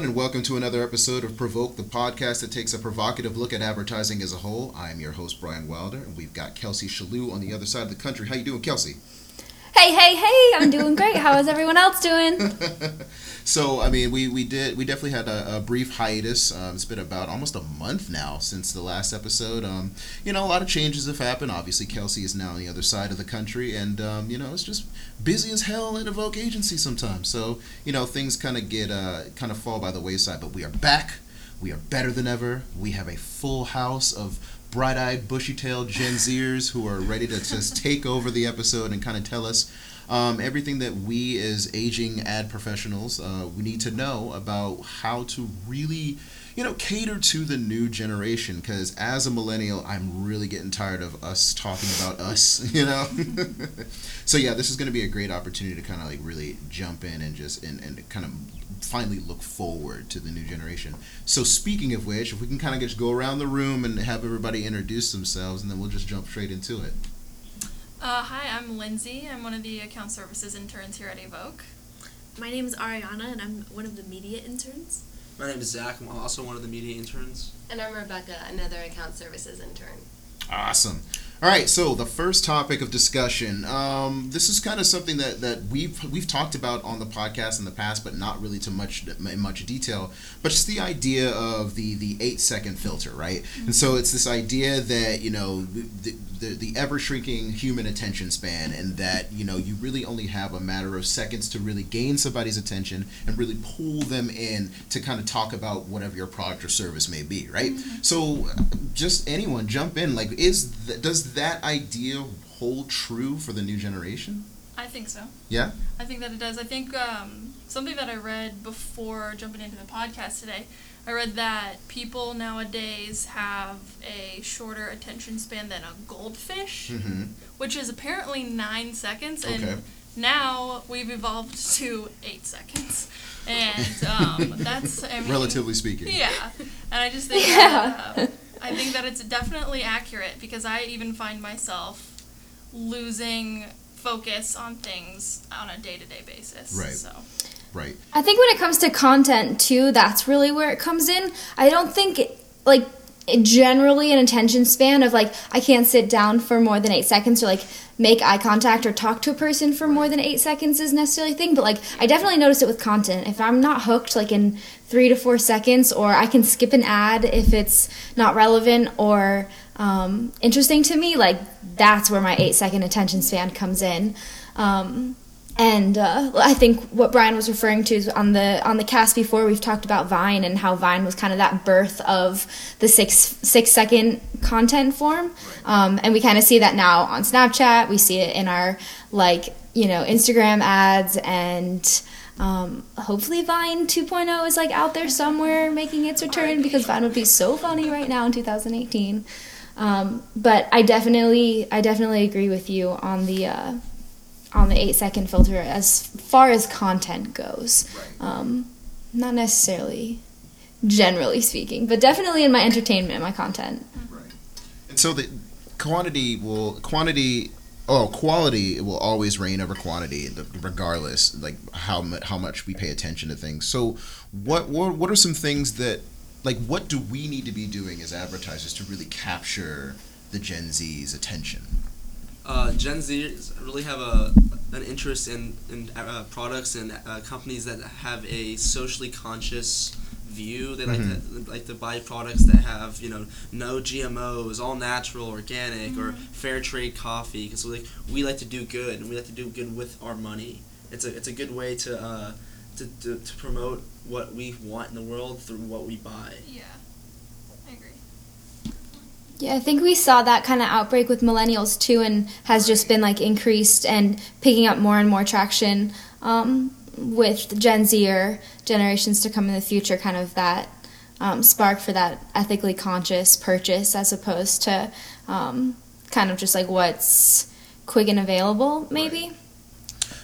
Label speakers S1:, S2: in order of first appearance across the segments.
S1: everyone, and welcome to another episode of Provoke, the podcast that takes a provocative look at advertising as a whole. I am your host, Brian Wilder, and we've got Kelsey Chaloux on the other side of the country. How you doing, Kelsey?
S2: Hey, hey, hey! I'm doing great. How is everyone else doing?
S1: so, I mean, we, we did we definitely had a, a brief hiatus. Um, it's been about almost a month now since the last episode. Um, you know, a lot of changes have happened. Obviously, Kelsey is now on the other side of the country, and um, you know, it's just busy as hell at Evoke Agency sometimes. So, you know, things kind of get uh, kind of fall by the wayside. But we are back. We are better than ever. We have a full house of bright-eyed, bushy-tailed Gen Zers who are ready to just take over the episode and kind of tell us um, everything that we as aging ad professionals uh, we need to know about how to really you know cater to the new generation because as a millennial i'm really getting tired of us talking about us you know so yeah this is going to be a great opportunity to kind of like really jump in and just and, and kind of finally look forward to the new generation so speaking of which if we can kind of just go around the room and have everybody introduce themselves and then we'll just jump straight into it
S3: uh, hi, I'm Lindsay. I'm one of the account services interns here at Evoke.
S4: My name is Ariana, and I'm one of the media interns.
S5: My name is Zach. I'm also one of the media interns.
S6: And I'm Rebecca, another account services intern.
S1: Awesome. All right, so the first topic of discussion. Um, this is kind of something that, that we've we've talked about on the podcast in the past, but not really to much in much detail. But just the idea of the the eight second filter, right? Mm-hmm. And so it's this idea that you know the, the, the ever shrinking human attention span, and that you know you really only have a matter of seconds to really gain somebody's attention and really pull them in to kind of talk about whatever your product or service may be, right? Mm-hmm. So just anyone jump in. Like, is does that idea hold true for the new generation?
S3: I think so.
S1: Yeah?
S3: I think that it does. I think um, something that I read before jumping into the podcast today, I read that people nowadays have a shorter attention span than a goldfish,
S1: mm-hmm.
S3: which is apparently nine seconds. And
S1: okay.
S3: now we've evolved to eight seconds. And um, that's, I mean,
S1: relatively speaking.
S3: Yeah. And I just think yeah. that, uh, I think that it's definitely accurate because I even find myself losing focus on things on a day to day basis.
S1: Right.
S3: So.
S1: Right.
S2: I think when it comes to content too, that's really where it comes in. I don't think like generally an attention span of like I can't sit down for more than eight seconds or like make eye contact or talk to a person for more than eight seconds is necessarily a thing. But like I definitely notice it with content. If I'm not hooked like in three to four seconds, or I can skip an ad if it's not relevant or um, interesting to me, like that's where my eight second attention span comes in. Um, and uh, I think what Brian was referring to is on the on the cast before we've talked about Vine and how Vine was kind of that birth of the six six second content form, um, and we kind of see that now on Snapchat. We see it in our like you know Instagram ads and. Um, hopefully Vine 2.0 is like out there somewhere making its return because Vine would be so funny right now in 2018. Um, but I definitely I definitely agree with you on the uh, on the eight second filter as far as content goes. Um, not necessarily, generally speaking, but definitely in my entertainment, my content.
S1: Right. And so the quantity will quantity. Oh, quality will always reign over quantity, regardless, like how much how much we pay attention to things. So, what what what are some things that, like, what do we need to be doing as advertisers to really capture the Gen Z's attention?
S5: Uh, Gen Z really have a an interest in in uh, products and uh, companies that have a socially conscious view. They like mm-hmm. to like to buy products that have you know no GMOs, all natural, organic, mm-hmm. or fair trade coffee. Because like we like to do good, and we like to do good with our money. It's a it's a good way to uh, to, to, to promote what we want in the world through what we buy.
S3: Yeah.
S2: Yeah, I think we saw that kind of outbreak with millennials too, and has just been like increased and picking up more and more traction um, with Gen Z or generations to come in the future. Kind of that um, spark for that ethically conscious purchase, as opposed to um, kind of just like what's quick and available, maybe.
S1: Right.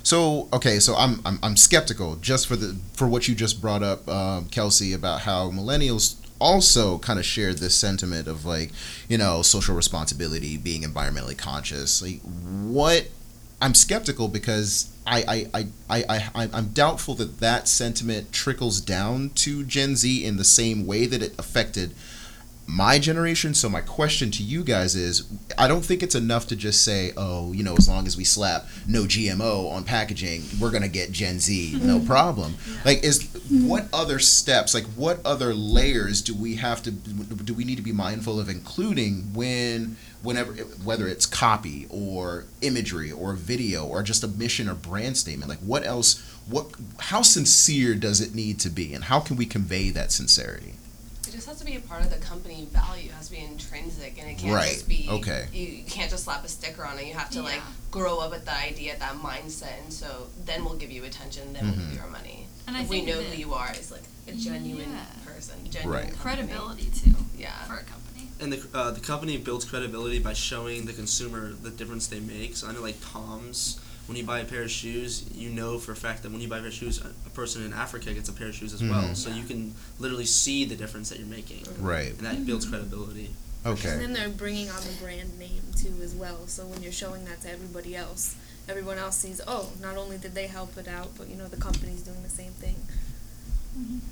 S1: So okay, so I'm, I'm I'm skeptical just for the for what you just brought up, um, Kelsey, about how millennials also kind of shared this sentiment of like you know social responsibility being environmentally conscious like what I'm skeptical because I, I, I, I, I, I'm doubtful that that sentiment trickles down to Gen Z in the same way that it affected my generation. So my question to you guys is, I don't think it's enough to just say, oh, you know, as long as we slap no GMO on packaging, we're gonna get Gen Z, no mm-hmm. problem. Like, is mm-hmm. what other steps, like what other layers do we have to, do we need to be mindful of including when, whenever, whether it's copy or imagery or video or just a mission or brand statement, like what else, what, how sincere does it need to be, and how can we convey that sincerity?
S6: It just has to be a part of the company value. It has to be intrinsic, and it can't
S1: Right,
S6: just be.
S1: okay.
S6: You, you can't just slap a sticker on it. You have to like grow up with the idea, that mindset, and so then we'll give you attention. Then we'll
S1: Mhm.
S6: give you our money.
S3: And I
S6: If we know
S3: that-
S6: who you are as like a genuine
S3: Yeah.
S6: person, genuine
S1: Right.
S3: Credibility too
S6: Yeah.
S3: for a company.
S5: and the uh, the company builds credibility by showing the consumer the difference they make. So I know like Tom's, when you buy a pair of shoes, you know for a fact that when you buy a pair of shoes, a, a person in Africa gets a pair of shoes as well.
S1: Mhm.
S5: So you can literally see the difference that you're making,
S1: Right.
S5: and that builds credibility.
S1: Okay.
S4: And then they're bringing on the brand name too as well. So when you're showing that to everybody else, everyone else sees, oh, not only did they help it out, but you know the company's doing the same thing.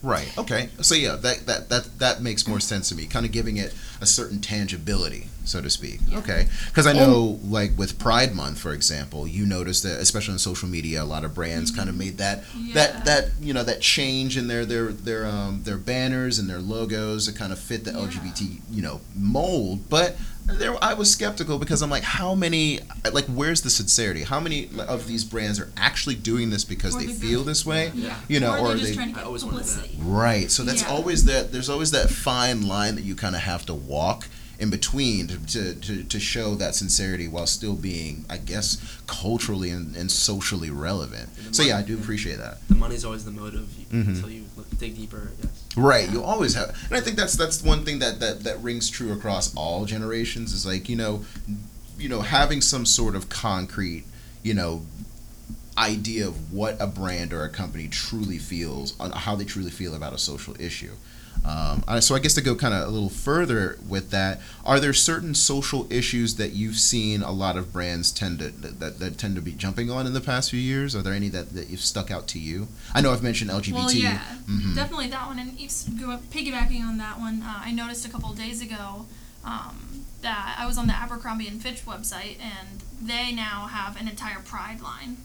S1: Right. Okay. So yeah, that that that that makes more sense to me. Kind of giving it a certain tangibility, so to speak. Okay. Because I know, like with Pride Month, for example, you notice that, especially on social media, a lot of brands kind of made that
S3: Yeah.
S1: that that you know that change in their their their um their banners and their logos to kind of fit the
S3: Yeah.
S1: LGBT you know mold, but. There, I was skeptical because I'm like, how many, like, where's the sincerity? How many of these brands are actually doing this because
S3: For
S1: they feel
S3: good.
S1: this way?
S3: Yeah.
S1: You know,
S3: or,
S1: or
S3: they're just
S1: they-
S3: trying to get
S5: always wanted that.
S3: publicity.
S1: Right. So that's
S3: Yeah.
S1: always that. There's always that fine line that you kind of have to walk in between to, to, to, show that sincerity while still being, I guess, culturally and, and socially relevant. So yeah, I do appreciate that.
S5: The money's always the motive you,
S1: Mhm.
S5: until you look, dig deeper. I guess.
S1: Right. You always have, and I think that's that's one thing that that that rings true across all generations. Is like you know, you know, having some sort of concrete, you know, idea of what a brand or a company truly feels, on how they truly feel about a social issue. Um, so I guess to go kind of a little further with that, are there certain social issues that you've seen a lot of brands tend to that, that tend to be jumping on in the past few years? Are there any that, that you've stuck out to you? I know I've mentioned LGBT.
S3: Well, yeah,
S1: Mhm.
S3: definitely that one. And piggybacking on that one, uh, I noticed a couple of days ago um, that I was on the Abercrombie and Fitch website, and they now have an entire Pride line.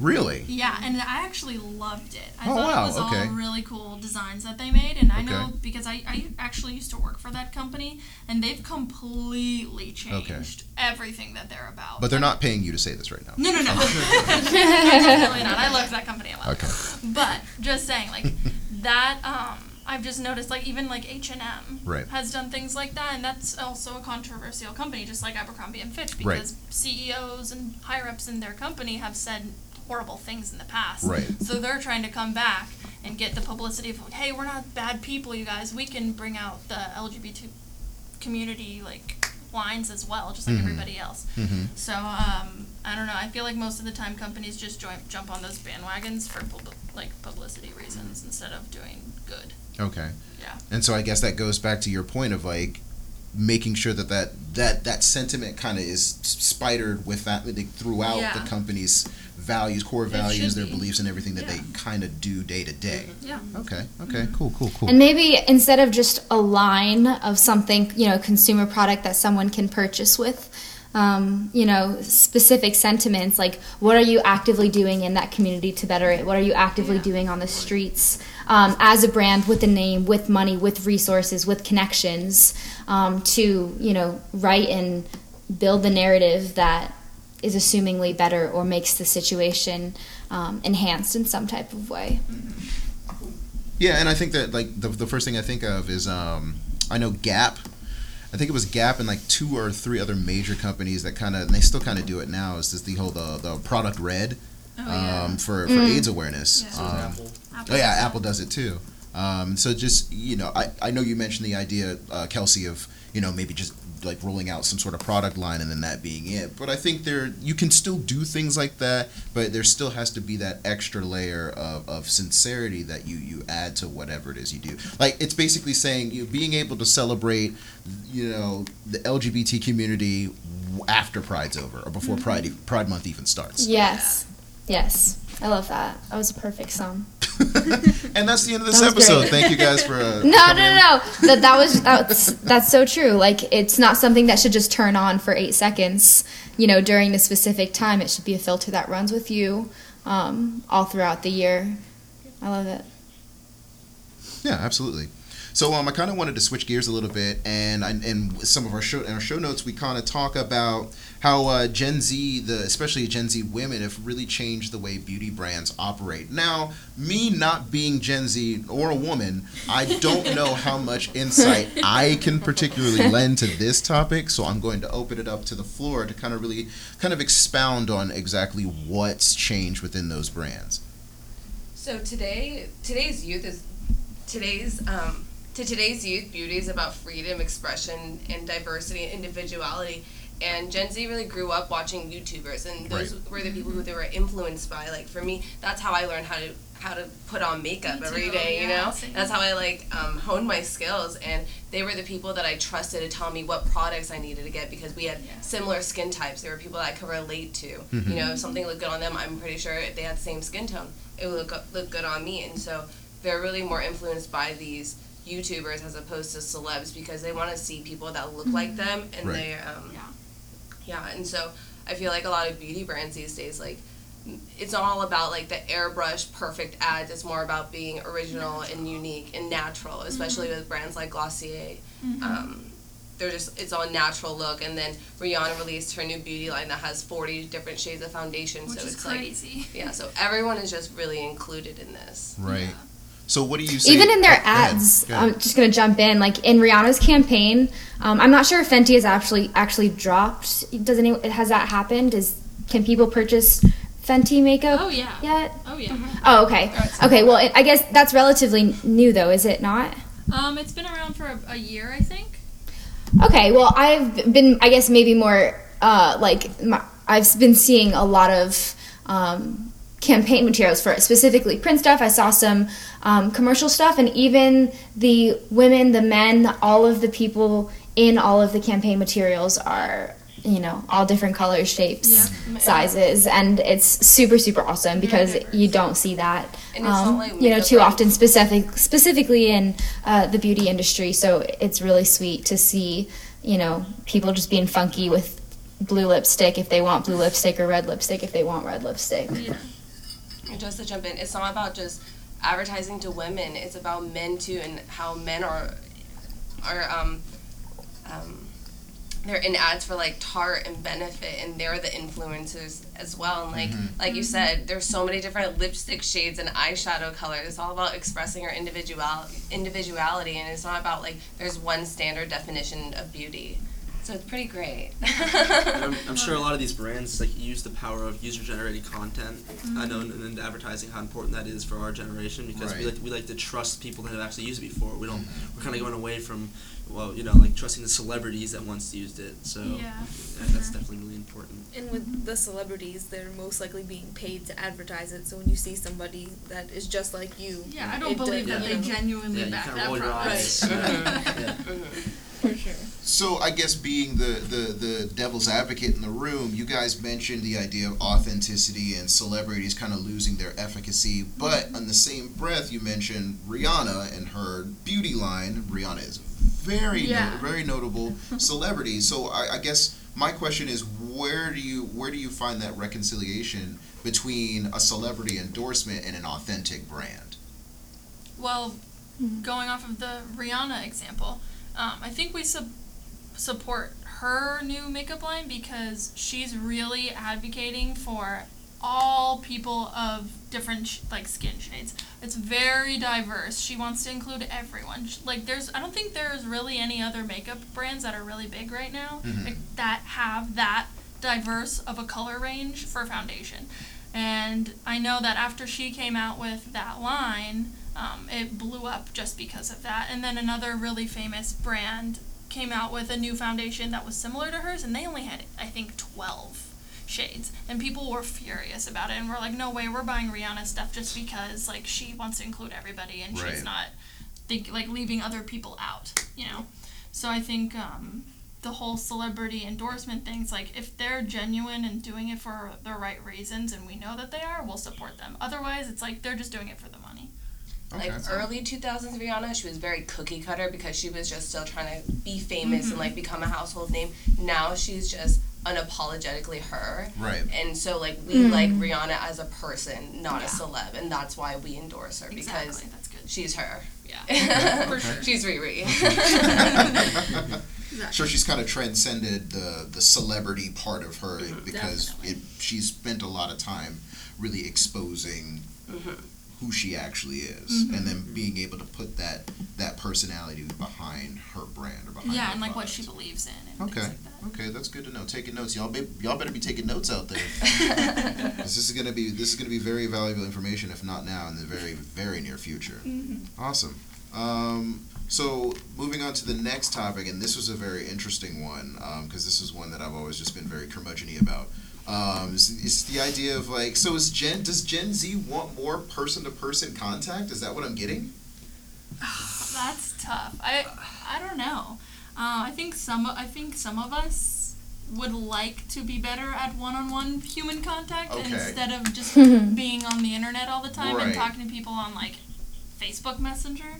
S1: Really?
S3: Yeah, and I actually loved it. I
S1: Oh,
S3: thought
S1: wow,
S3: it was
S1: okay.
S3: all really cool designs that they made, and I know because I, I actually used to work for that company, and they've completely changed everything that they're about.
S1: But they're not paying you to say this right now.
S3: No, no, no. Definitely not. I love that company a lot.
S1: Okay.
S3: But just saying, like that. Um, I've just noticed, like even like H and M
S1: Right.
S3: has done things like that, and that's also a controversial company, just like Abercrombie and Fitch,
S1: Right.
S3: because CEOs and higher ups in their company have said horrible things in the past.
S1: Right.
S3: So they're trying to come back and get the publicity of, hey, we're not bad people, you guys. We can bring out the LGBT community like lines as well, just like
S1: Mhm.
S3: everybody else.
S1: hmm
S3: So um, I don't know. I feel like most of the time companies just join, jump on those bandwagons for pub- like publicity reasons instead of doing good.
S1: Okay.
S3: Yeah.
S1: And so I guess that goes back to your point of like making sure that that that, that sentiment kind of is spidered with that like, throughout
S3: Yeah.
S1: the company's values, core values, their
S3: be.
S1: beliefs, and everything that
S3: Yeah.
S1: they kind of do day to day.
S3: Yeah.
S1: Okay. Okay. Cool. Cool. Cool.
S2: And maybe instead of just a line of something, you know, consumer product that someone can purchase with, um, you know, specific sentiments like what are you actively doing in that community to better it? What are you actively
S3: Yeah.
S2: doing on the streets um, as a brand with a name, with money, with resources, with connections um, to, you know, write and build the narrative that is assumingly better or makes the situation um, enhanced in some type of way.
S1: Yeah, and I think that like the, the first thing I think of is um, I know Gap. I think it was Gap and like two or three other major companies that kind of and they still kind of do it now. Is this the whole the, the product red
S3: Oh yeah.
S1: um, for for
S2: Mm.
S1: AIDS awareness?
S3: Yeah.
S1: Um,
S5: Apple.
S3: Apple
S1: Oh yeah. Apple does it too. Um, so just you know, I, I know you mentioned the idea, uh, Kelsey, of you know maybe just like rolling out some sort of product line and then that being it. But I think there you can still do things like that, but there still has to be that extra layer of, of sincerity that you you add to whatever it is you do. Like it's basically saying you being able to celebrate, you know, the LGBT community after Pride's over or before mm-hmm. Pride e- Pride Month even starts.
S2: Yes. Yes. I love that. That was a perfect song.
S1: and that's the end of this
S2: That was
S1: episode.
S2: great.
S1: Thank you guys for uh,
S2: No,
S1: coming
S2: no,
S1: in.
S2: no. That that was that's that's so true. Like it's not something that should just turn on for eight seconds. You know, during a specific time, it should be a filter that runs with you um, all throughout the year. I love it.
S1: Yeah, absolutely. So um, I kind of wanted to switch gears a little bit, and I, and some of our show in our show notes we kind of talk about how uh, Gen Z, the especially Gen Z women, have really changed the way beauty brands operate. Now, me not being Gen Z or a woman, I don't know how much insight I can particularly lend to this topic. So I'm going to open it up to the floor to kind of really kind of expound on exactly what's changed within those brands.
S6: So today, today's youth is today's um, to today's youth, beauty is about freedom, expression, and diversity and individuality. And Gen Z really grew up watching YouTubers, and those
S1: Right.
S6: were the people who they were influenced by. Like for me, that's how I learned how to how to put on makeup
S3: Me
S6: every
S3: too,
S6: day. You know,
S3: same.
S6: that's how I like um, honed my skills. And they were the people that I trusted to tell me what products I needed to get because we had
S3: Yeah.
S6: similar skin types. There were people that I could relate to.
S1: Mhm.
S6: You know, if something looked good on them, I'm pretty sure if they had the same skin tone, it would look look good on me. And so they're really more influenced by these YouTubers as opposed to celebs because they want to see people that look like them and
S1: Right.
S6: they um
S3: Yeah.
S6: Yeah and so I feel like a lot of beauty brands these days like it's not all about like the airbrush perfect ads. It's more about being original and unique and natural especially with brands like Glossier. Um, they're just it's all natural look. And then Rihanna released her new beauty line that has 40 different shades of foundation.
S3: Which
S6: so
S3: is
S6: it's
S3: crazy.
S6: like yeah so everyone is just really included in this.
S1: Right.
S3: Yeah.
S1: So what do you say?
S2: Even in their
S1: Oh, go ahead.
S2: ads,
S1: Go ahead.
S2: I'm just gonna jump in. Like in Rihanna's campaign, um, I'm not sure if Fenty has actually actually dropped. Does any has that happened? Is can people purchase Fenty makeup
S3: Oh yeah.
S2: yet?
S3: Oh yeah.
S2: Oh, okay. Okay, well, I guess that's relatively new, though, is it not?
S3: Um, it's been around for a, a year, I think.
S2: Okay, well, I've been, I guess, maybe more uh, like my, I've been seeing a lot of um, campaign materials for it, specifically print stuff. I saw some um, commercial stuff, and even the women, the men, all of the people in all of the campaign materials are. You know, all different colors, shapes,
S3: Yeah.
S2: sizes, and it's super, super awesome because you don't see that,
S6: And it's not
S2: um, you know, too often specific specifically in uh, the beauty industry so it's really sweet to see you know people just being funky with blue lipstick if they want blue lipstick or red lipstick if they want red lipstick
S3: Yeah.
S6: And just to jump in, it's not about just advertising to women. It's about men too, and how men are are um, um, they're in ads for like Tarte and Benefit, and they're the influencers as well. And like like you said, there's so many different lipstick shades and eyeshadow colors. It's all about expressing our individual individuality, and it's not about like there's one standard definition of beauty. So it's pretty great.
S5: And I'm, I'm sure a lot of these brands like use the power of user-generated content. I know mm-hmm. in, in advertising how important that is for our generation because we
S1: Right.
S5: like we like to trust people that have actually used it before. We don't. Mm-hmm. We're kind of going away from, well, you know, like trusting the celebrities that once used it. So
S3: Yeah.
S5: yeah, that's definitely really important.
S4: And with the celebrities, they're most likely being paid to advertise it. So when you see somebody that is just like you,
S3: Yeah, I don't
S4: it
S3: believe
S4: does-
S3: that
S4: you
S3: they
S4: know.
S3: genuinely
S5: Yeah, you
S3: back
S5: kind
S3: that
S5: of roll your
S3: product.
S5: eyes. yeah.
S3: For sure.
S1: So I guess being the, the, the devil's advocate in the room, you guys mentioned the idea of authenticity and celebrities kind of losing their efficacy. But on the same breath, you mentioned Rihanna and her beauty line. Rihanna is very
S3: Yeah.
S1: no, very notable celebrity. So I, I guess my question is, where do you where do you find that reconciliation between a celebrity endorsement and an authentic brand?
S3: Well, going off of the Rihanna example, um, I think we sub- support her new makeup line because she's really advocating for all people of different sh- like skin shades. It's very diverse. She wants to include everyone. Sh- Like there's I don't think there's really any other makeup brands that are really big right now
S1: Mhm.
S3: like, that have that diverse of a color range for foundation. And I know that after she came out with that line, um, it blew up just because of that. And then another really famous brand came out with a new foundation that was similar to hers, and they only had, I think, 12 shades. And people were furious about it, and were like, no way, we're buying Rihanna stuff just because, like, she wants to include everybody, and
S1: Right.
S3: she's not, think, like, leaving other people out, you know? So I think, um, the whole celebrity endorsement things like if they're genuine and doing it for the right reasons and we know that they are we'll support them otherwise it's like they're just doing it for the money
S6: like
S1: Okay.
S6: early 2000s Rihanna, she was very cookie cutter because she was just still trying to be famous and like become a household name. Now she's just unapologetically her.
S1: Right.
S6: And so like we like Rihanna as a person, not
S3: Yeah.
S6: a celeb, and that's why we endorse her
S3: exactly
S6: because
S3: that's good
S6: she's her.
S3: yeah for sure
S6: she's Riri.
S1: Sure, she's kind of transcended the the celebrity part of her
S6: Mm-hmm.
S1: because
S3: Definitely.
S1: it, she's spent a lot of time really exposing
S6: Mm-hmm.
S1: Who she actually is, mm-hmm. and then being able to put that that personality behind her brand or behind
S3: yeah and like what she believes in and
S1: Okay.
S3: like that
S1: Okay, that's good to know. Taking notes, y'all. Be, y'all better be taking notes out there. this is gonna be this is gonna be very valuable information, if not now, in the very very near future. Mm-hmm. Awesome. Um, so moving on to the next topic, and this was a very interesting one um, because this is one that I've always just been very curmudgeon about. Um, it's, it's the idea of like, so is Gen does Gen Z want more person to person contact? Is that what I'm getting?
S3: That's tough. I I don't know. Uh, I think some I think some of us would like to be better at one-on-one human contact
S1: Okay.
S3: instead of just being on the internet all the time
S1: Right.
S3: and talking to people on like Facebook Messenger.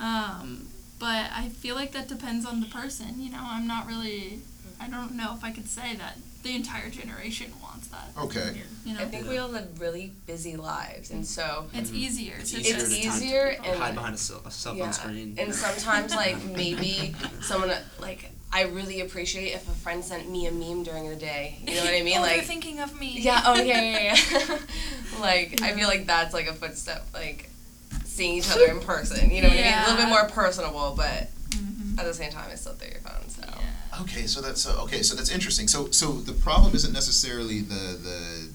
S3: Um, but I feel like that depends on the person. You know, I'm not really. I don't know if I could say that the entire generation wants that.
S1: Okay.
S3: You know,
S6: I think we all live really busy lives, and so
S3: it's easier.
S5: It's
S3: to
S5: easier
S6: it's
S3: just
S5: to talk to
S6: easier
S3: people.
S6: and
S5: Hide behind a cell, a cell phone
S6: yeah.
S5: screen.
S6: And sometimes like maybe someone like I really appreciate if a friend sent me a meme during the day. You know what I mean?
S3: oh,
S6: like
S3: you're thinking of me.
S6: Yeah, oh yeah, yeah, yeah. like I feel like that's like a footstep, like seeing each other in person. You know what I mean? A little bit more personable, but
S3: Mhm.
S6: at the same time, it's still through your phone. So
S3: Yeah.
S1: Okay, so that's uh, okay. So that's interesting. So so the problem isn't necessarily the the.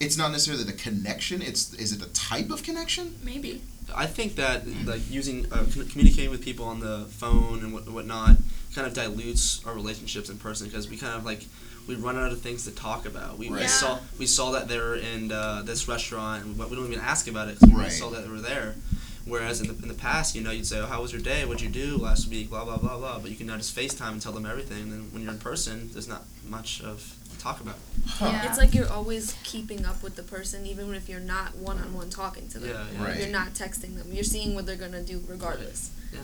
S1: It's not necessarily the connection. It's is it the type of connection?
S3: Maybe.
S5: I think that like using uh, commu- communicating with people on the phone and what whatnot kind of dilutes our relationships in person because we kind of like we run out of things to talk about. We, we saw we saw that they were in uh, this restaurant, and we don't even ask about it because we
S1: Right.
S5: saw that they were there. Whereas in the, in the past, you know, you'd say, "Oh, how was your day? What'd you do last week?" Blah blah blah blah. But you can now just FaceTime and tell them everything. And then when you're in person, there's not much of talk about.
S3: Yeah.
S4: It's like you're always keeping up with the person, even if you're not one on one talking to them.
S5: Yeah, yeah.
S1: Right.
S4: You're not texting them. You're seeing what they're gonna do regardless.
S5: Yeah.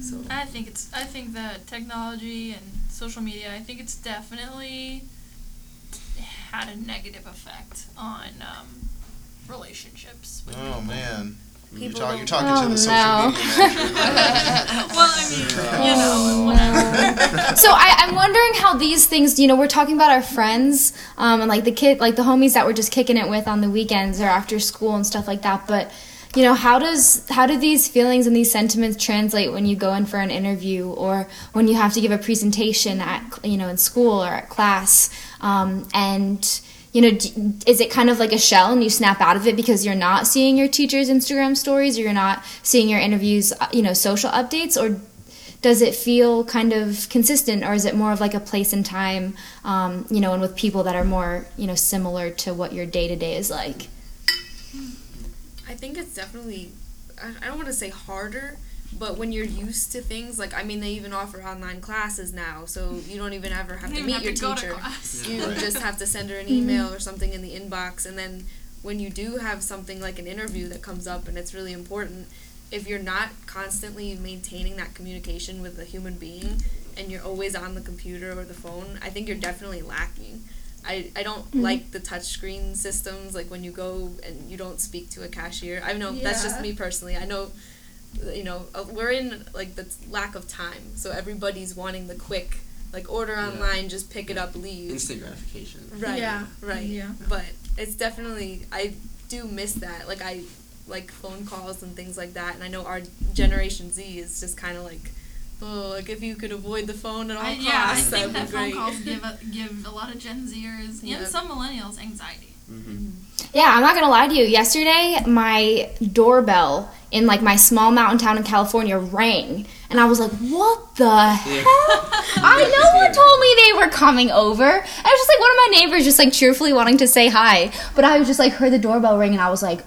S4: So
S3: I think it's. I think that technology and social media. I think it's definitely had a negative effect on um, relationships. With
S1: Oh
S3: people.
S1: man, you're, talk, you're talking
S2: Oh,
S1: to the social
S2: no.
S1: media
S3: well, I mean, you know, whatever.
S2: so I, I'm wondering how these things, you know, we're talking about our friends, um, and like the kid, like the homies that we're just kicking it with on the weekends or after school and stuff like that. But you know, how does how do these feelings and these sentiments translate when you go in for an interview or when you have to give a presentation at you know in school or at class, um, and you know, d- is it kind of like a shell and you snap out of it because you're not seeing your teacher's Instagram stories or you're not seeing your interviews, uh, you know, social updates, or does it feel kind of consistent or is it more of like a place and time um, you know and with people that are more you know similar to what your day to day is like?
S4: I think it's definitely, I don't want to say harder, but when you're used to things, like, I mean, they even offer online classes now, so you don't even ever have
S3: You
S4: to meet
S3: have
S4: your
S3: to go to
S4: teacher.
S3: class.
S4: You
S1: Right.
S4: just have to send her an mm-hmm. email or something in the inbox, and then when you do have something like an interview that comes up and it's really important, if you're not constantly maintaining that communication with a human being and you're always on the computer or the phone, I think you're definitely lacking. I, I don't mm-hmm. like the touchscreen systems, like when you go and you don't speak to a cashier. I know that's just me personally. I know, you know, uh, we're in like the lack of time, so everybody's wanting the quick, like order
S5: Yeah.
S4: online, just pick it up, leave.
S5: Instant gratification.
S4: Right.
S3: Yeah.
S4: Right.
S3: Yeah.
S4: But it's definitely I do miss that. Like I like phone calls and things like that. And I know our Generation Z is just kind of like, oh, like if you could avoid the phone at all
S3: I,
S4: costs,
S3: yeah, I
S4: that'd
S3: think
S4: be
S3: that phone
S4: great.
S3: calls give a, give a lot of Gen Zers
S4: Yeah.
S3: and some millennials anxiety.
S5: Mm-hmm.
S2: yeah i'm not gonna lie to you. Yesterday my doorbell in like my small mountain town in california rang and i was like what the hell? I no one told me they were coming over. I was just like one of my neighbors just like cheerfully wanting to say hi but i was just like heard the doorbell ring and i was like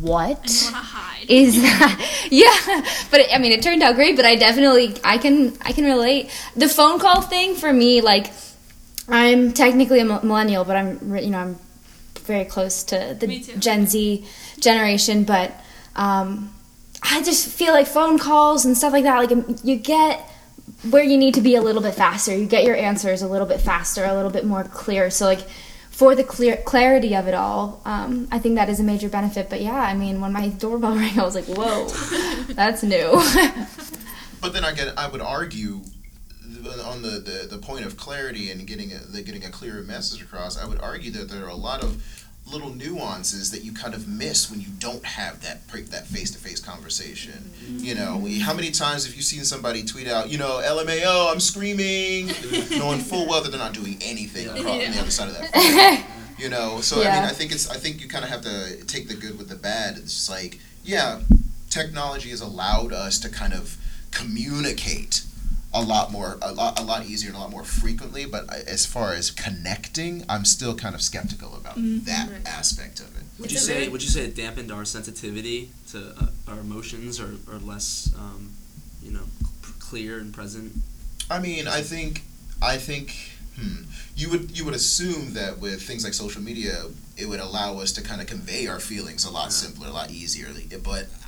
S2: what
S3: And you want to hide.
S2: is that? Yeah but it, i mean it turned out great but i definitely i can i can relate. The phone call thing for me like i'm technically a millennial but i'm you know i'm very close to the gen z generation but um, i just feel like phone calls and stuff like that like um, you get where you need to be a little bit faster you get your answers a little bit faster a little bit more clear so like for the clear clarity of it all, um, I think that is a major benefit. But yeah, I mean, when my doorbell rang, I was like, "Whoa, that's new."
S1: But then I get, I would argue th- on the, the, the point of clarity and getting a, the, getting a clearer message across. I would argue that there are a lot of little nuances that you kind of miss when you don't have that pre- that face to face conversation. Mm-hmm. You know, we- how many times have you seen somebody tweet out, you know, LMAO, I'm screaming, knowing full well that they're not doing anything
S5: Yeah.
S1: on the other side of that. phone. You know, so I mean, I think it's I think you kind of have to take the good with the bad. It's just like, yeah, technology has allowed us to kind of communicate a lot more, a lot, a lot easier and a lot more frequently. But as far as connecting, I'm still kind of skeptical about that
S4: Right.
S1: aspect of it.
S5: Would
S4: It's
S5: you say
S4: very-
S5: would you say it dampened our sensitivity to uh, our emotions or, or less um, you know p- clear and present?
S1: I mean, I think, I think, hmm, you would you would assume that with things like social media, it would allow us to kind of convey our feelings a lot
S5: Yeah.
S1: simpler, a lot easier. But I-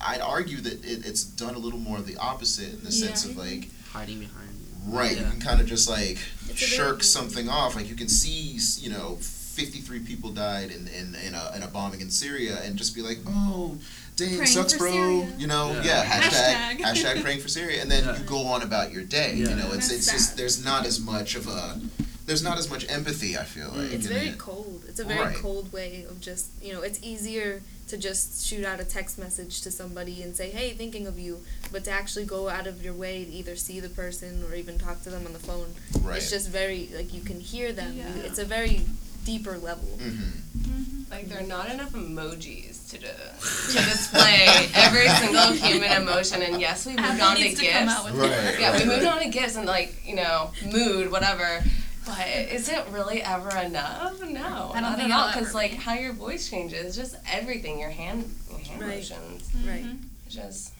S1: I'd argue that it, it's done a little more of the opposite in the sense of like,
S5: Hiding behind.
S1: right, you
S5: Yeah.
S1: can kind of just like
S4: It's
S1: shirk
S4: very-
S1: something off. Like you can see, you know. 53 people died in, in, in, a, in a bombing in Syria and just be like, oh, dang,
S3: Praying
S1: sucks, bro.
S3: Syria.
S1: You know,
S5: Yeah.
S1: yeah, hashtag,
S3: Hashtag.
S1: hashtag praying for Syria. And then
S5: Yeah.
S1: you go on about your day.
S5: Yeah.
S1: You know, it's,
S3: That's
S1: it's just, there's not as much of a, there's not as much empathy, I feel like.
S4: It's very
S1: it.
S4: cold. It's a very
S1: Right.
S4: cold way of just, you know, it's easier to just shoot out a text message to somebody and say, hey, thinking of you, but to actually go out of your way to either see the person or even talk to them on the phone.
S1: Right.
S4: It's just very, like, you can hear them.
S3: Yeah.
S4: It's a very deeper level.
S1: hmm
S6: Like there are not enough emojis to do, to display every single human emotion. And yes, we moved
S3: Apple
S6: on to
S3: needs to come out GIFs.
S1: Right.
S6: Yeah, we moved on to GIFs and like you know mood whatever. But is it really ever enough? No,
S3: I don't
S6: not
S3: think
S6: at all. Because like how your voice changes, just everything, your hand, your hand
S4: Right.
S6: motions,
S4: Right.
S3: Mhm.
S6: just.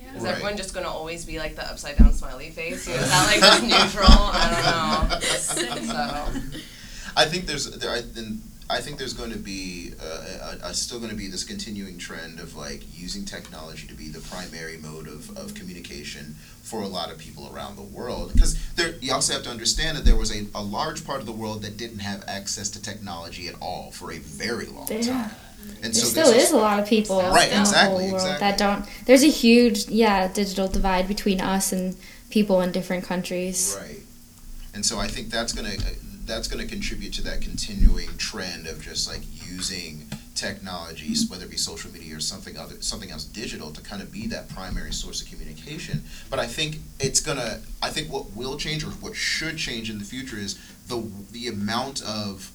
S3: Yeah.
S6: Is
S1: Right.
S6: everyone just gonna always be like the upside down smiley face? Is that like just neutral? I don't know. So
S1: I think there's there. I, then I think there's going to be uh, a, a, still going to be this continuing trend of like using technology to be the primary mode of, of communication for a lot of people around the world. Because there, you also have to understand that there was a, a large part of the world that didn't have access to technology at all for a very long
S2: Yeah.
S1: time. And
S2: there
S1: so
S2: still is a lot of people
S1: Right,
S2: in the whole world
S1: exactly.
S2: that don't. There's a huge, yeah, digital divide between us and people in different countries.
S1: Right. And so I think that's gonna that's gonna contribute to that continuing trend of just like using technologies, whether it be social media or something other something else digital, to kind of be that primary source of communication. But I think it's gonna I think what will change or what should change in the future is the the amount of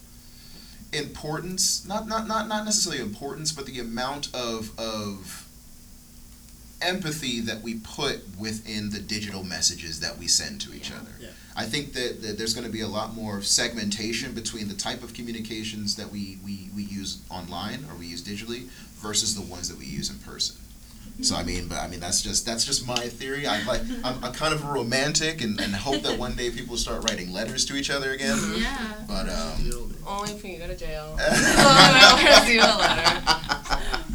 S1: importance not not not, not necessarily importance but the amount of of empathy that we put within the digital messages that we send to each other.
S5: Yeah.
S1: I think that, that there's going to be a lot more segmentation between the type of communications that we, we, we use online or we use digitally versus the ones that we use in person. So I mean, but I mean that's just that's just my theory. I'm like I'm, I'm kind of a romantic and, and hope that one day people start writing letters to each other again.
S3: Yeah.
S1: But um,
S6: only if you go to jail. I want to see a letter.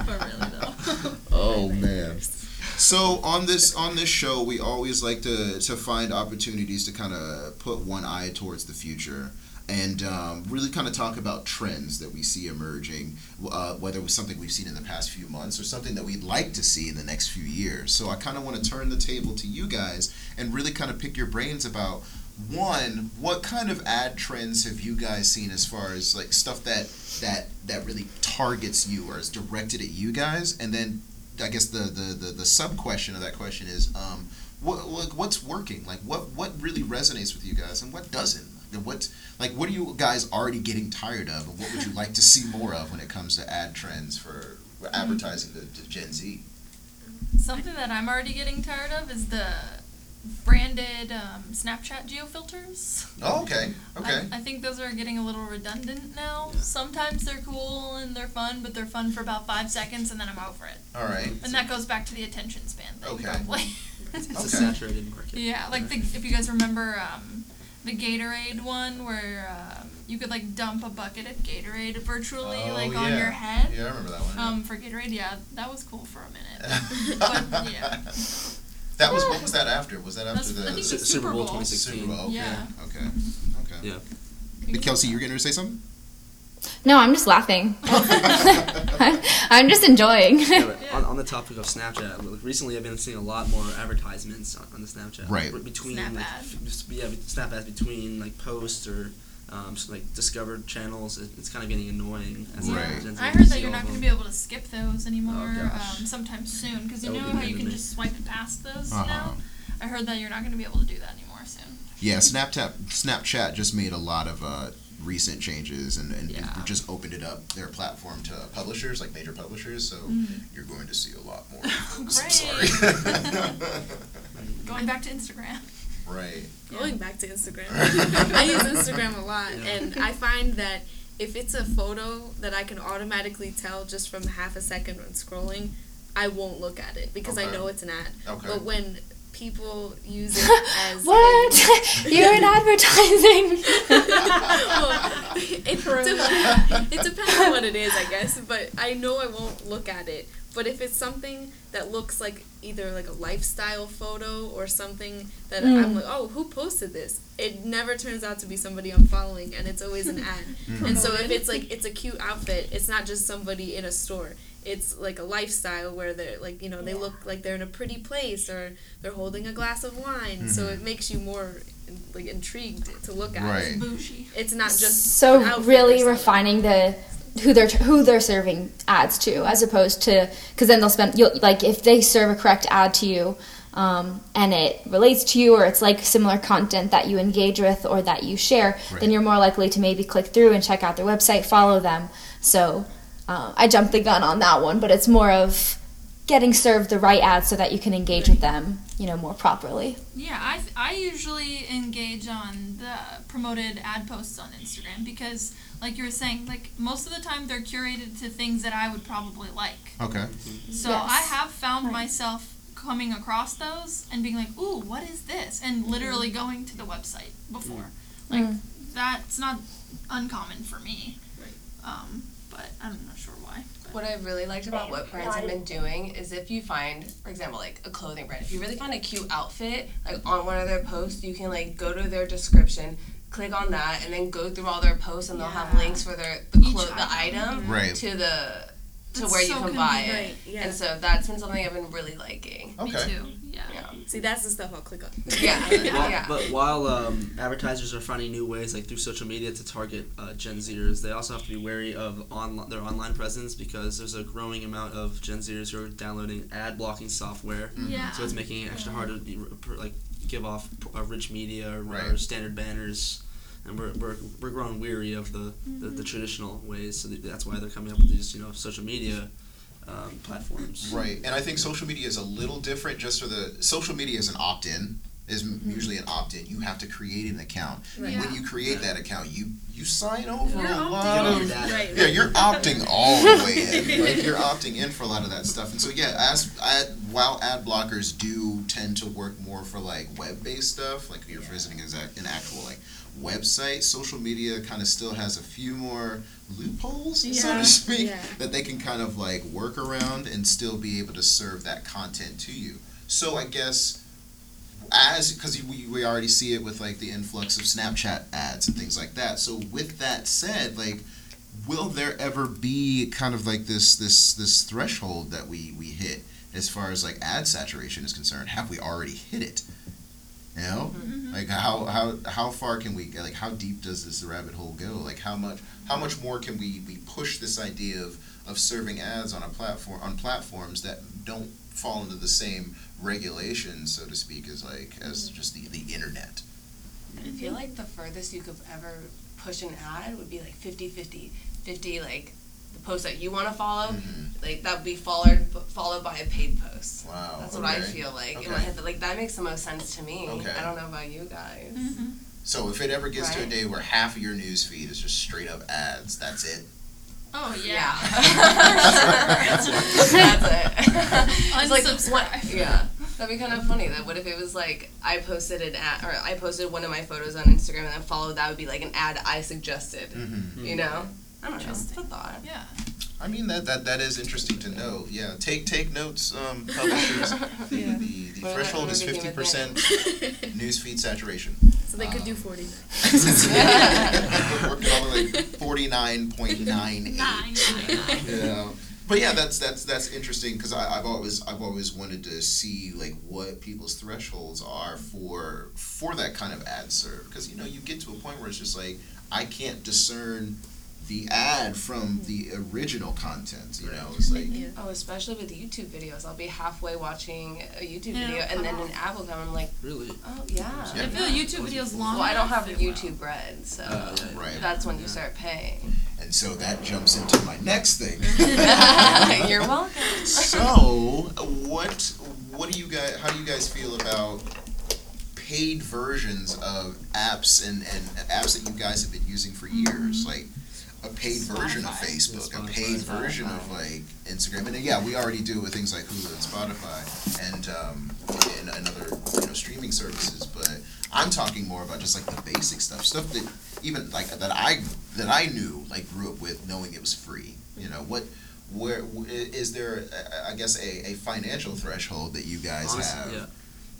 S3: But really though.
S1: Oh man. So on this on this show, we always like to to find opportunities to kind of put one eye towards the future and um, really kind of talk about trends that we see emerging, uh, whether it was something we've seen in the past few months or something that we'd like to see in the next few years. So I kind of want to turn the table to you guys and really kind of pick your brains about one, what kind of ad trends have you guys seen as far as like stuff that that that really targets you or is directed at you guys, and then I guess the the the, the sub question of that question is um, what, what what's working? Like what what really resonates with you guys and what doesn't? And what like what are you guys already getting tired of, and what would you like to see more of when it comes to ad trends for advertising to, to Gen Z?
S3: Something that I'm already getting tired of is the branded um, Snapchat geofilters.
S1: Oh, okay. Okay.
S3: I, I think those are getting a little redundant now.
S5: Yeah.
S3: Sometimes they're cool and they're fun, but they're fun for about five seconds and then I'm over it.
S1: All right.
S3: And that goes back to the attention span thing,
S1: Okay.
S3: probably.
S5: It's a saturated market.
S3: yeah, like the, if you guys remember um, the Gatorade one where um, you could like dump a bucket of Gatorade virtually
S1: Oh,
S3: like on your head.
S1: Yeah, I remember that one. yeah.
S3: Um, for Gatorade, yeah, that was cool for a minute. but yeah.
S1: That was what was that after? Was that after
S3: That's- I
S1: the
S3: think
S5: Su-
S3: it's
S5: Super Bowl
S3: Bowl.
S5: 2016.
S1: Super Bowl? Okay.
S3: Yeah.
S1: Okay. Mm-hmm. Okay.
S5: Yeah.
S1: Hey, Kelsey, you were going to say something?
S2: No, I'm just laughing. I'm just enjoying.
S5: Yeah, but on, on the topic of Snapchat, like, recently I've been seeing a lot more advertisements on, on the Snapchat.
S1: Right.
S5: Between
S3: Snap
S5: like,
S3: ad.
S5: f- just- yeah, be- snap ads between like posts or um, s- like discovered channels. It, it's kind of getting annoying. As
S1: Right.
S5: Gen Z
S3: I
S5: to
S3: heard that you're not going to be able to skip those anymore
S5: Oh,
S3: um, sometime soon because you
S5: That
S3: know
S5: be
S3: how you can
S5: me.
S3: just swipe past those
S1: Uh-huh.
S3: now. I heard that you're not going to be able to do that anymore soon.
S1: Yeah, Snapchat Snapchat just made a lot of uh, recent changes and, and
S3: Yeah.
S1: just opened it up their platform to publishers like major publishers. So
S3: Mm.
S1: you're going to see a lot more. I'm
S3: Great.
S1: sorry.
S3: Going back to Instagram.
S1: Right.
S4: Going back to Instagram, I use Instagram a lot,
S5: Yeah.
S4: and I find that if it's a photo that I can automatically tell just from half a second when scrolling, I won't look at it because I know it's an ad.
S1: Okay.
S4: But when people use it as
S2: what? You're in advertising.
S4: well, it, de- it depends on what it is, I guess. But I know I won't look at it. But if it's something that looks like either like a lifestyle photo or something that
S2: Mm.
S4: I'm like, oh, who posted this? It never turns out to be somebody I'm following, and it's always an ad. And so if it's like it's a cute outfit, it's not just somebody in a store. It's like a lifestyle where they're like you know they look like they're in a pretty place or they're holding a glass of wine. So it makes you more like intrigued to look at.
S1: Right.
S4: it.
S3: Bougie.
S4: It's not just
S2: so
S4: outfit
S2: really refining the who they're who they're serving ads to as opposed to because then they'll spend you'll, like if they serve a correct ad to you um, and it relates to you or it's like similar content that you engage with or that you share
S1: Right.
S2: then you're more likely to maybe click through and check out their website follow them so uh, i jumped the gun on that one but it's more of getting served the right ads so that you can engage with them you know more properly
S3: Yeah, I, I usually engage on the promoted ad posts on Instagram because, like you were saying, like most of the time they're curated to things that I would probably like.
S1: Okay.
S3: So
S2: Yes.
S3: I have found
S2: Right.
S3: myself coming across those and being like, "Ooh, what is this?" and literally going to the website before. Like
S2: Mm.
S3: that's not uncommon for me. Right. Um, but I'm not sure why. But-
S6: What I've really liked about what brands have been doing is if you find, for example, like a clothing brand, if you really find a cute outfit, like on one of their posts, you can like go to their description, click on that, and then go through all their posts, and they'll have links for their the,
S3: Each
S6: clo- the
S3: item.
S6: item
S1: Right.
S6: to the to
S3: That's
S6: where you
S3: so
S6: can buy it.
S4: Right, yeah.
S6: And so that's been something I've been really liking.
S3: Me
S1: Okay.
S3: too. Yeah.
S6: Yeah.
S4: See, that's the stuff I'll click on.
S6: Yeah.
S5: While-
S6: yeah.
S5: But while um, advertisers are finding new ways, like through social media, to target uh, Gen Zers, they also have to be wary of on- their online presence because there's a growing amount of Gen Zers who are downloading ad blocking software.
S3: Yeah.
S5: So it's making it extra hard to be, per- like give off uh, rich media or, or
S1: Right.
S5: standard banners, and we're, we're, we're growing weary of the, the, the traditional ways. So that's why they're coming up with these you know social media um, platforms.
S1: Right, and I think social media is a little different. Just for the social media is an opt-in. Is m usually an opt-in. You have to create an account.
S4: Right.
S1: And when you create that account, you you sign over
S4: You're
S1: a lot of
S5: in.
S4: Right.
S1: yeah. You're opting all the way in. Like you're opting in for a lot of that stuff. And so yeah, as ad, while ad blockers do tend to work more for like web-based stuff, like you're visiting an actual like website, social media kind of still has a few more loopholes, so to speak,
S4: Yeah.
S1: that they can kind of like work around and still be able to serve that content to you. So I guess as because we, we already see it with like the influx of Snapchat ads and things like that. So with that said, like will there ever be kind of like this this this threshold that we we hit as far as like ad saturation is concerned? Have we already hit it? You know, mm-hmm. Mm-hmm. like how how how far can we like how deep does this rabbit hole go? Like how much how much more can we we push this idea of of serving ads on a platform on platforms that don't fall into the same regulations, so to speak, as like as mm-hmm. just the the internet.
S6: I feel like the furthest you could ever push an ad would be like 50 50. 50 like the post that you want to follow,
S1: Mhm.
S6: like that would be followed followed by a paid post.
S1: Wow.
S6: That's what I feel like in
S1: Okay.
S6: my head. Like that makes the most sense to me.
S1: Okay.
S6: I don't know about you guys.
S3: Mm-hmm.
S1: So if it ever gets to a day where half of your news feed is just straight up ads, that's it.
S3: Oh yeah.
S6: That's it. It's like, what- yeah. That'd be kind of funny. That what if it was like I posted an ad, or I posted one of my photos on Instagram and then followed that would be like an ad I suggested.
S1: Mm-hmm.
S6: You know? I don't know. It's
S3: Interesting.
S6: a thought.
S3: Yeah.
S1: I mean that, that that is interesting to know. Yeah, take take notes, um, publishers. The,
S6: Yeah.
S1: the, the
S6: Well,
S1: threshold is
S6: became
S1: fifty
S6: a
S1: percent newsfeed saturation.
S4: so they could do 49.
S1: We're working on like forty nine point nine eight.
S3: Nine, nine, nine.
S1: Yeah, but yeah, that's that's that's interesting because I've always I've always wanted to see like what people's thresholds are for for that kind of ad serve because you know you get to a point where it's just like I can't discern the ad from the original content. You know, it's like
S4: Yeah.
S6: Oh, especially with YouTube videos. I'll be halfway watching a YouTube
S3: And
S6: video and then
S3: come
S6: an ad will come. I'm like,
S5: Really?
S6: oh yeah.
S1: Yeah.
S3: If the YouTube video's long
S6: Well, I don't have
S3: it will.
S6: YouTube Red, so
S5: Uh.
S1: Right.
S6: that's when you start paying.
S1: and so that jumps into my next thing.
S6: You're welcome.
S1: so what what do you guys how do you guys feel about paid versions of apps and, and apps that you guys have been using for years like a paid version of
S3: Spotify.
S1: facebook a
S5: Spotify.
S1: paid version of
S6: Spotify.
S1: like instagram and yeah we already do it with things like hulu and spotify and um, and, and other you know streaming services but i'm talking more about just like the basic stuff stuff that even like that i that i knew like grew up with knowing it was free you know what where w- i- is there uh, i guess a, a financial threshold that you guys
S5: Honestly,
S1: have
S5: yeah.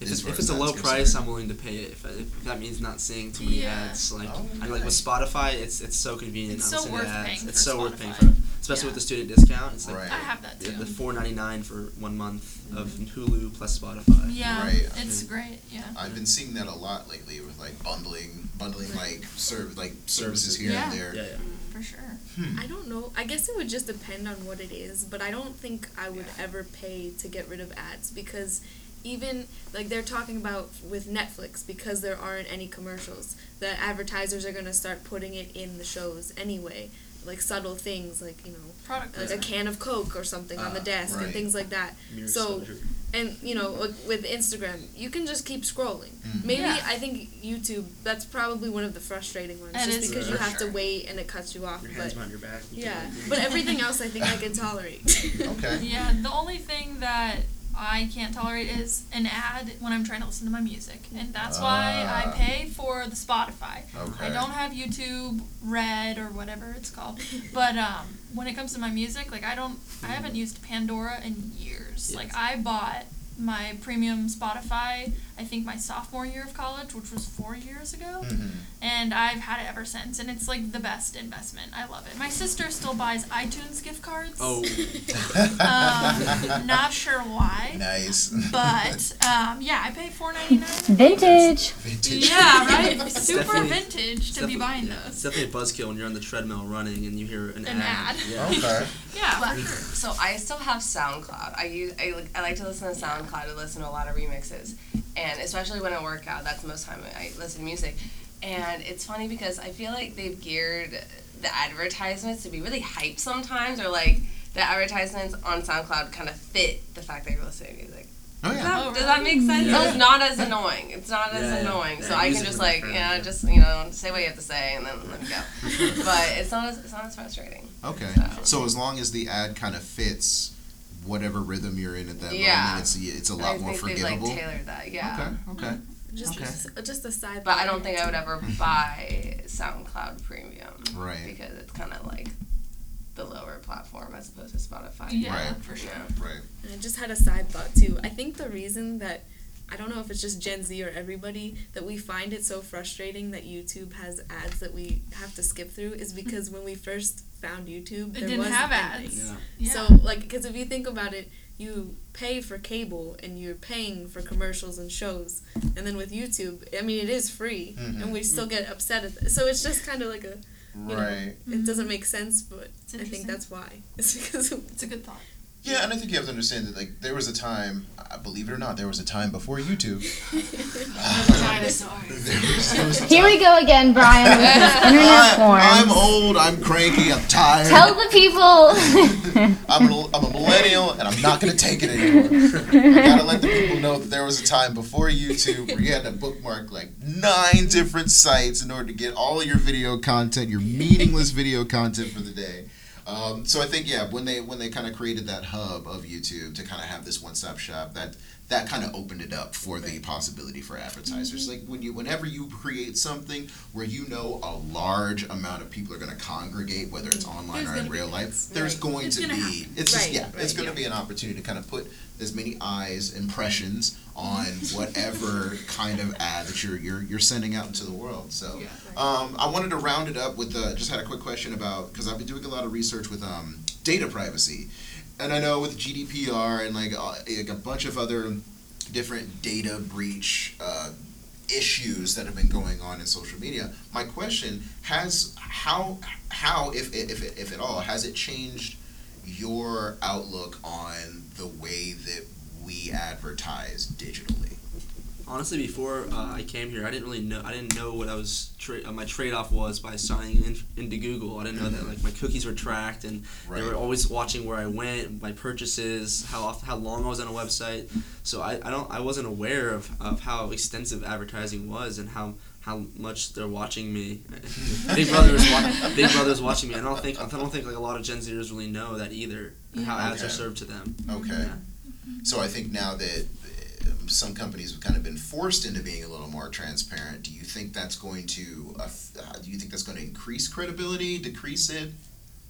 S5: If
S1: as
S5: it's, if it's a
S1: that's
S5: low
S1: concerned.
S5: price, I'm willing to pay it. If, if that means not seeing too many
S3: Yeah.
S5: ads, like
S1: Oh,
S5: I like with Spotify, it's it's so convenient.
S3: It's
S5: not
S3: so
S5: seeing
S3: worth
S5: ads.
S3: paying
S5: It's
S3: for
S5: so worth paying
S3: Spotify.
S5: for, especially
S3: Yeah.
S5: with the student discount. It's like
S1: Right.
S3: I have that
S5: the,
S3: too.
S5: the four ninety nine for one month of mm-hmm. Hulu plus Spotify.
S3: yeah,
S1: Right.
S3: it's great. Yeah.
S1: I've been seeing that a lot lately with like bundling, bundling like serv like services here
S3: Yeah.
S1: and there.
S5: Yeah, yeah.
S3: For sure. Hmm.
S4: I don't know. I guess it would just depend on what it is, but I don't think I would ever pay to get rid of ads because even like they're talking about with Netflix because there aren't any commercials, the advertisers are going to start putting it in the shows anyway. Like subtle things like, you know,
S3: Product
S4: like a can of Coke or something on the
S1: Ah,
S4: desk
S1: right.
S4: and things like that.
S5: Mere
S4: So
S5: exposure.
S4: and you know like, with instagram you can just keep scrolling
S1: Mhm.
S4: maybe
S3: Yeah.
S4: i think youtube that's probably one of the frustrating ones
S3: It
S4: just because
S3: for
S4: you have
S3: sure.
S4: to wait and it cuts you off
S5: your
S4: but
S5: hands behind your back. you
S4: yeah but everything else i think i can tolerate
S1: Okay.
S3: Yeah, the only thing that I can't tolerate is an ad when I'm trying to listen to my music. And that's why I
S1: Ah.
S3: pay for the Spotify.
S1: Okay.
S3: I don't have YouTube Red or whatever it's called. But um, when it comes to my music, like I don't I haven't used Pandora in years.
S5: Yes.
S3: Like I bought my premium Spotify I think my sophomore year of college, which was 4 years ago.
S1: Mhm.
S3: And I've had it ever since and it's like the best investment. I love it. My sister still buys iTunes gift cards.
S5: Oh,
S3: Um, not sure why,
S1: nice.
S3: but um, yeah, I pay four ninety nine.
S2: Vintage.
S1: Vintage.
S3: Yeah, right. Super vintage to be buying
S5: yeah, It's
S3: those.
S5: definitely a buzzkill when you're on the treadmill running and you hear an,
S3: An ad.
S5: Yeah.
S1: Okay.
S3: Yeah,
S6: But- so I still have SoundCloud. I use I, like- I like to listen to SoundCloud. I listen to a lot of remixes, and especially when I work out, that's the most time I listen to music. And it's funny because I feel like they've geared the advertisements to be really hype sometimes, or like the advertisements on SoundCloud kind of fit the fact that you're listening to music.
S1: Oh
S6: Does
S1: yeah.
S6: that,
S3: Oh,
S6: does that make sense?
S5: Yeah.
S6: So it's not as annoying. It's not as
S5: Yeah, yeah.
S6: annoying. So I can just like
S5: different,
S6: yeah,
S5: yeah.
S6: just you know say what you have to say and then let me go. but it's not as it's not as frustrating.
S1: Okay.
S6: So-
S1: So as long as the ad kind of fits whatever rhythm you're in at that
S6: Yeah.
S1: moment, it's it's a lot
S6: I
S1: more
S6: think they've like
S1: forgivable.
S6: tailored that. Yeah.
S1: Okay. Okay. Mm-hmm.
S4: just
S1: Okay.
S4: just a side
S6: But I don't think I would ever buy SoundCloud Premium.
S1: Right.
S6: Because it's kind of like the lower platform as opposed to Spotify.
S3: Yeah,
S1: Right.
S3: for sure.
S1: Right.
S4: And I just had a side thought too. I think the reason that I don't know if it's just Gen Z or everybody that we find it so frustrating that YouTube has ads that we have to skip through is because when we first found YouTube,
S3: It
S4: there
S3: didn't have ads.
S5: Yeah.
S3: Yeah.
S4: So like, because if you think about it, you pay for cable and you're paying for commercials and shows, and then with YouTube, I mean, it is free,
S1: Mhm.
S4: and we still get upset at it. So it's just kind of like a, you know,
S1: Right.
S4: it doesn't make sense, but I think that's why. It's because
S3: It's a good thought.
S1: Yeah, and I think you have to understand that like there was a time, uh, believe it or not, there was a time before YouTube.
S6: Dinosaurs.
S1: There was, there was
S2: Here we go again, Brian, internet forms.
S1: I, I'm old. I'm cranky. I'm tired.
S2: Tell the people.
S1: I'm, a, I'm a millennial, and I'm not gonna take it anymore. I gotta let the people know that there was a time before YouTube where you had to bookmark like nine different sites in order to get all of your video content, your meaningless video content for the day. Um, so I think yeah, when they when they kind of created that hub of YouTube to kind of have this one stop shop, that that kind of opened it up for the possibility for advertisers. Like when you whenever you create something where you know a large amount of people are going to congregate, whether it's online
S3: There's
S1: or in real life, there's
S4: Right.
S1: going
S3: It's
S1: to be
S3: happen.
S1: it's just
S4: Right,
S1: yeah, it's going to
S4: yeah.
S1: be an opportunity to kind of put as many eyes impressions on whatever kind of ad that you're you're you're sending out into the world. So. Um, I wanted to round it up with uh, just had a quick question about because I've been doing a lot of research with um, data privacy, and I know with GDPR and like, uh, like a bunch of other different data breach uh, issues that have been going on in social media. My question has how how if if if at all has it changed your outlook on the way that we advertise digitally?
S5: Honestly, before uh, I came here, I didn't really know. I didn't know what I was tra- uh, my trade off was by signing in, into Google. I didn't know that like my cookies were tracked and
S1: Right.
S5: they were always watching where I went, my purchases, how oft- how long I was on a website. So I, I don't I wasn't aware of, of how extensive advertising was and how how much they're watching me. Big Brother is wa- Big Brother is watching me. I don't think I don't think like a lot of Gen Zers really know that either. How ads are
S1: Okay.
S5: served to them.
S1: Okay.
S5: Yeah.
S1: So I think now that um, some companies have kind of been forced into being a little more transparent, do you think that's going to uh, do you think that's going to increase credibility, decrease it?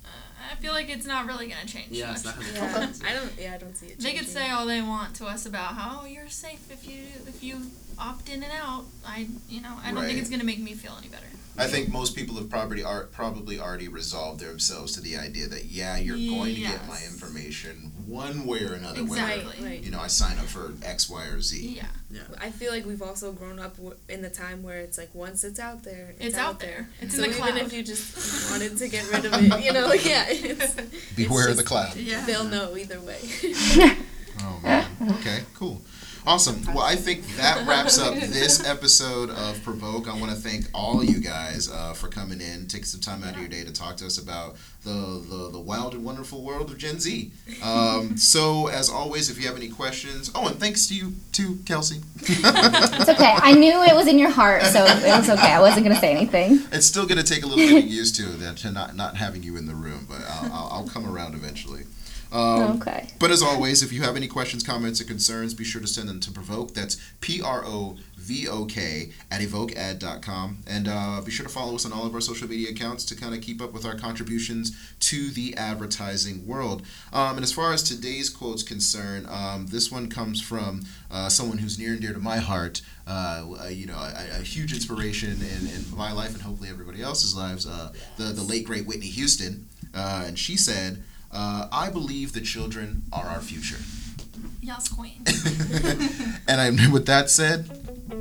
S3: Uh, I feel like it's not really gonna change
S5: Yeah,
S3: much.
S5: it's not gonna
S4: Yeah, I don't. Yeah, I don't see it.
S3: They could
S4: changing.
S3: say all they want to us about how oh, you're safe if you if you opt in and out. I you know I don't
S1: Right.
S3: think it's gonna make me feel any better.
S1: I think most people have probably are probably already resolved themselves to the idea that yeah, you're going to get my
S3: Yes.
S1: information one way or another.
S3: Exactly.
S1: Whether
S4: Right, right.
S1: you know I sign up for X, Y, or Z.
S3: Yeah, Yeah.
S4: I feel like we've also grown up w- in the time where it's like once it's out there, it's,
S3: It's
S4: out,
S3: out there. It's
S4: so
S3: in the
S4: even
S3: cloud.
S4: if you just wanted to get rid of it, you know, like yeah, it's,
S1: Beware
S4: it's
S1: the cloud.
S3: yeah.
S4: They'll know either way.
S1: Oh man. Okay, cool. Awesome. Well, I think that wraps up this episode of Provoke. I want to thank all you guys uh, for coming in, taking some time out of your day to talk to us about the, the, the wild and wonderful world of Gen Z. Um, so, as always, if you have any questions, oh, and thanks to you too, Kelsey.
S2: It's okay. I knew it was in your heart, so it was okay. I wasn't gonna say anything.
S1: it's still going to take a little getting used to that to not not having you in the room, but I'll, I'll, I'll come around eventually. Um,
S2: Okay.
S1: But as always, if you have any questions, comments, or concerns, be sure to send them to Provoke. That's P R O V O K at evokead.com. And uh, be sure to follow us on all of our social media accounts to kind of keep up with our contributions to the advertising world. Um, and as far as today's quote's concerned, um, this one comes from uh, someone who's near and dear to my heart. Uh, uh, you know, a, a huge inspiration in, in my life and hopefully everybody else's lives. Uh, the, the late, great Whitney Houston. Uh, and she said, uh, I believe the children are our future.
S3: Yes, queen.
S1: and I, with that said,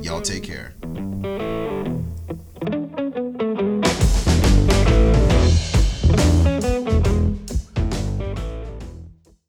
S1: y'all take care.